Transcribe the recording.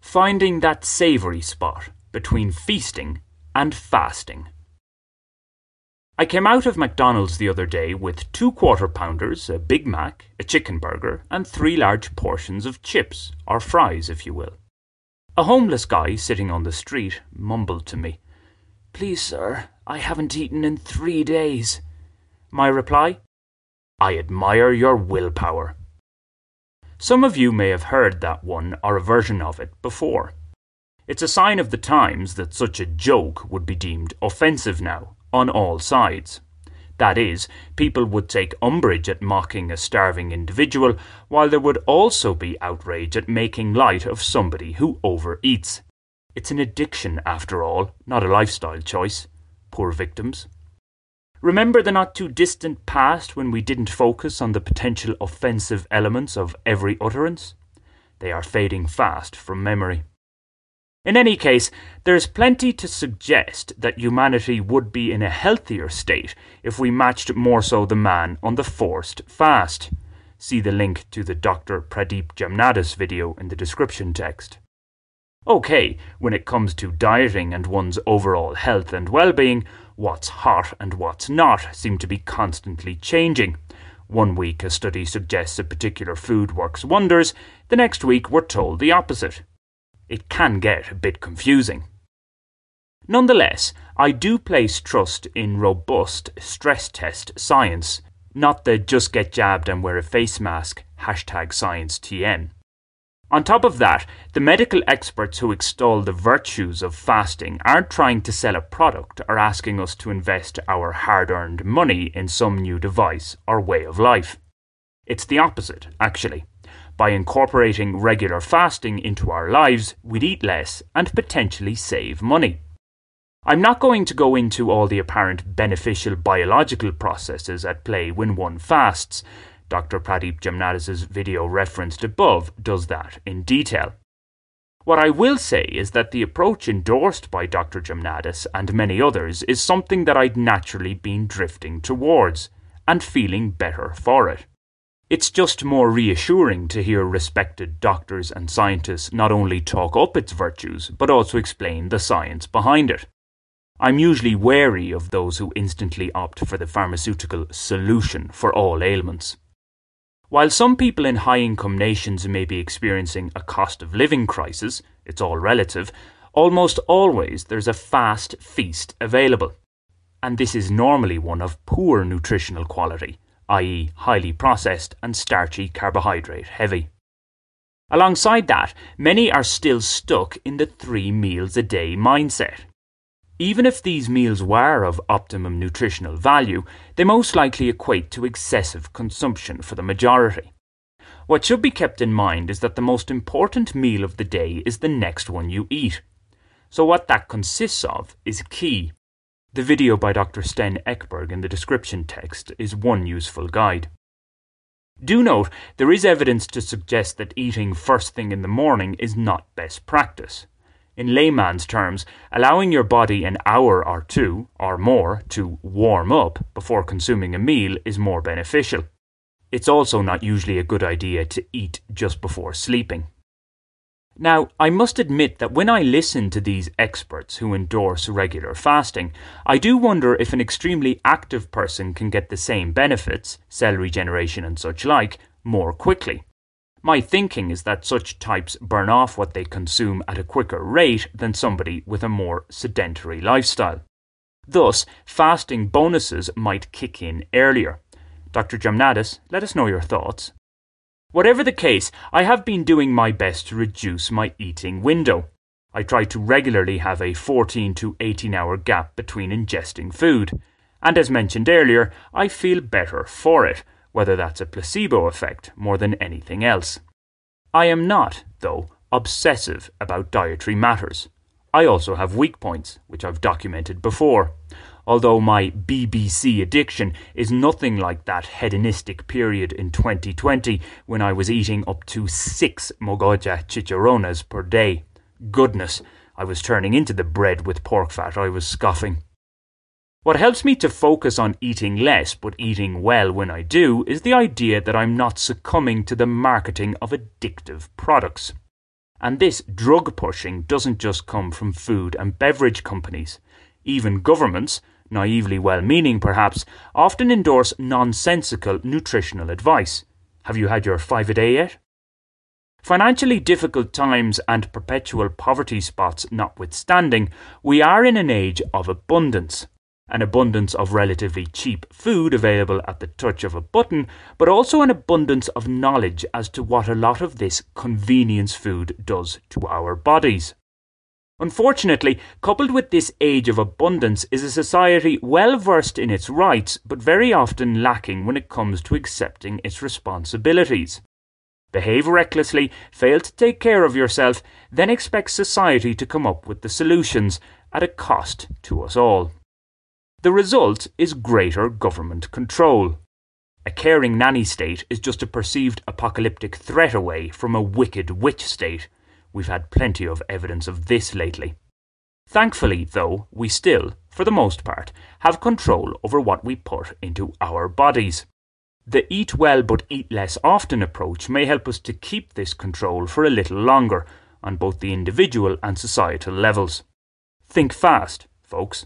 Finding that savoury spot between feasting and fasting. I came out of McDonald's the other day with two quarter pounders, a Big Mac, a chicken burger, and three large portions of chips, or fries, if you will. A homeless guy sitting on the street mumbled to me, Please, sir, I haven't eaten in three days. My reply, I admire your willpower. Some of you may have heard that one or a version of it before. It's a sign of the times that such a joke would be deemed offensive now on all sides. That is, people would take umbrage at mocking a starving individual, while there would also be outrage at making light of somebody who overeats. It's an addiction, after all, not a lifestyle choice. Poor victims. Remember the not too distant past when we didn't focus on the potential offensive elements of every utterance? They are fading fast from memory. In any case, there is plenty to suggest that humanity would be in a healthier state if we matched more so the man on the forced fast. See the link to the Dr. Pradeep Jamnadas video in the description text. Okay, when it comes to dieting and one's overall health and well being, what's hot and what's not seem to be constantly changing. One week a study suggests a particular food works wonders, the next week we're told the opposite it can get a bit confusing. Nonetheless, I do place trust in robust stress test science, not the just get jabbed and wear a face mask hashtag science TN. On top of that, the medical experts who extol the virtues of fasting aren't trying to sell a product or asking us to invest our hard earned money in some new device or way of life. It's the opposite, actually. By incorporating regular fasting into our lives, we'd eat less and potentially save money. I'm not going to go into all the apparent beneficial biological processes at play when one fasts. Dr. Pradeep Jamnadas' video referenced above does that in detail. What I will say is that the approach endorsed by Dr. Jamnadas and many others is something that I'd naturally been drifting towards, and feeling better for it. It's just more reassuring to hear respected doctors and scientists not only talk up its virtues, but also explain the science behind it. I'm usually wary of those who instantly opt for the pharmaceutical solution for all ailments. While some people in high income nations may be experiencing a cost of living crisis, it's all relative, almost always there's a fast feast available. And this is normally one of poor nutritional quality i.e., highly processed and starchy carbohydrate heavy. Alongside that, many are still stuck in the three meals a day mindset. Even if these meals were of optimum nutritional value, they most likely equate to excessive consumption for the majority. What should be kept in mind is that the most important meal of the day is the next one you eat. So, what that consists of is key. The video by Dr. Sten Ekberg in the description text is one useful guide. Do note there is evidence to suggest that eating first thing in the morning is not best practice. In layman's terms, allowing your body an hour or two, or more, to warm up before consuming a meal is more beneficial. It's also not usually a good idea to eat just before sleeping. Now, I must admit that when I listen to these experts who endorse regular fasting, I do wonder if an extremely active person can get the same benefits, cell regeneration and such like, more quickly. My thinking is that such types burn off what they consume at a quicker rate than somebody with a more sedentary lifestyle. Thus, fasting bonuses might kick in earlier. Dr. Jamnadas, let us know your thoughts. Whatever the case, I have been doing my best to reduce my eating window. I try to regularly have a 14 to 18 hour gap between ingesting food. And as mentioned earlier, I feel better for it, whether that's a placebo effect more than anything else. I am not, though, obsessive about dietary matters. I also have weak points, which I've documented before although my BBC addiction is nothing like that hedonistic period in 2020 when I was eating up to six mogoja chicharrones per day. Goodness, I was turning into the bread with pork fat I was scoffing. What helps me to focus on eating less but eating well when I do is the idea that I'm not succumbing to the marketing of addictive products. And this drug pushing doesn't just come from food and beverage companies. Even governments, naively well meaning perhaps, often endorse nonsensical nutritional advice. Have you had your five a day yet? Financially difficult times and perpetual poverty spots notwithstanding, we are in an age of abundance. An abundance of relatively cheap food available at the touch of a button, but also an abundance of knowledge as to what a lot of this convenience food does to our bodies. Unfortunately, coupled with this age of abundance is a society well versed in its rights, but very often lacking when it comes to accepting its responsibilities. Behave recklessly, fail to take care of yourself, then expect society to come up with the solutions at a cost to us all. The result is greater government control. A caring nanny state is just a perceived apocalyptic threat away from a wicked witch state. We've had plenty of evidence of this lately. Thankfully, though, we still, for the most part, have control over what we put into our bodies. The eat well but eat less often approach may help us to keep this control for a little longer on both the individual and societal levels. Think fast, folks.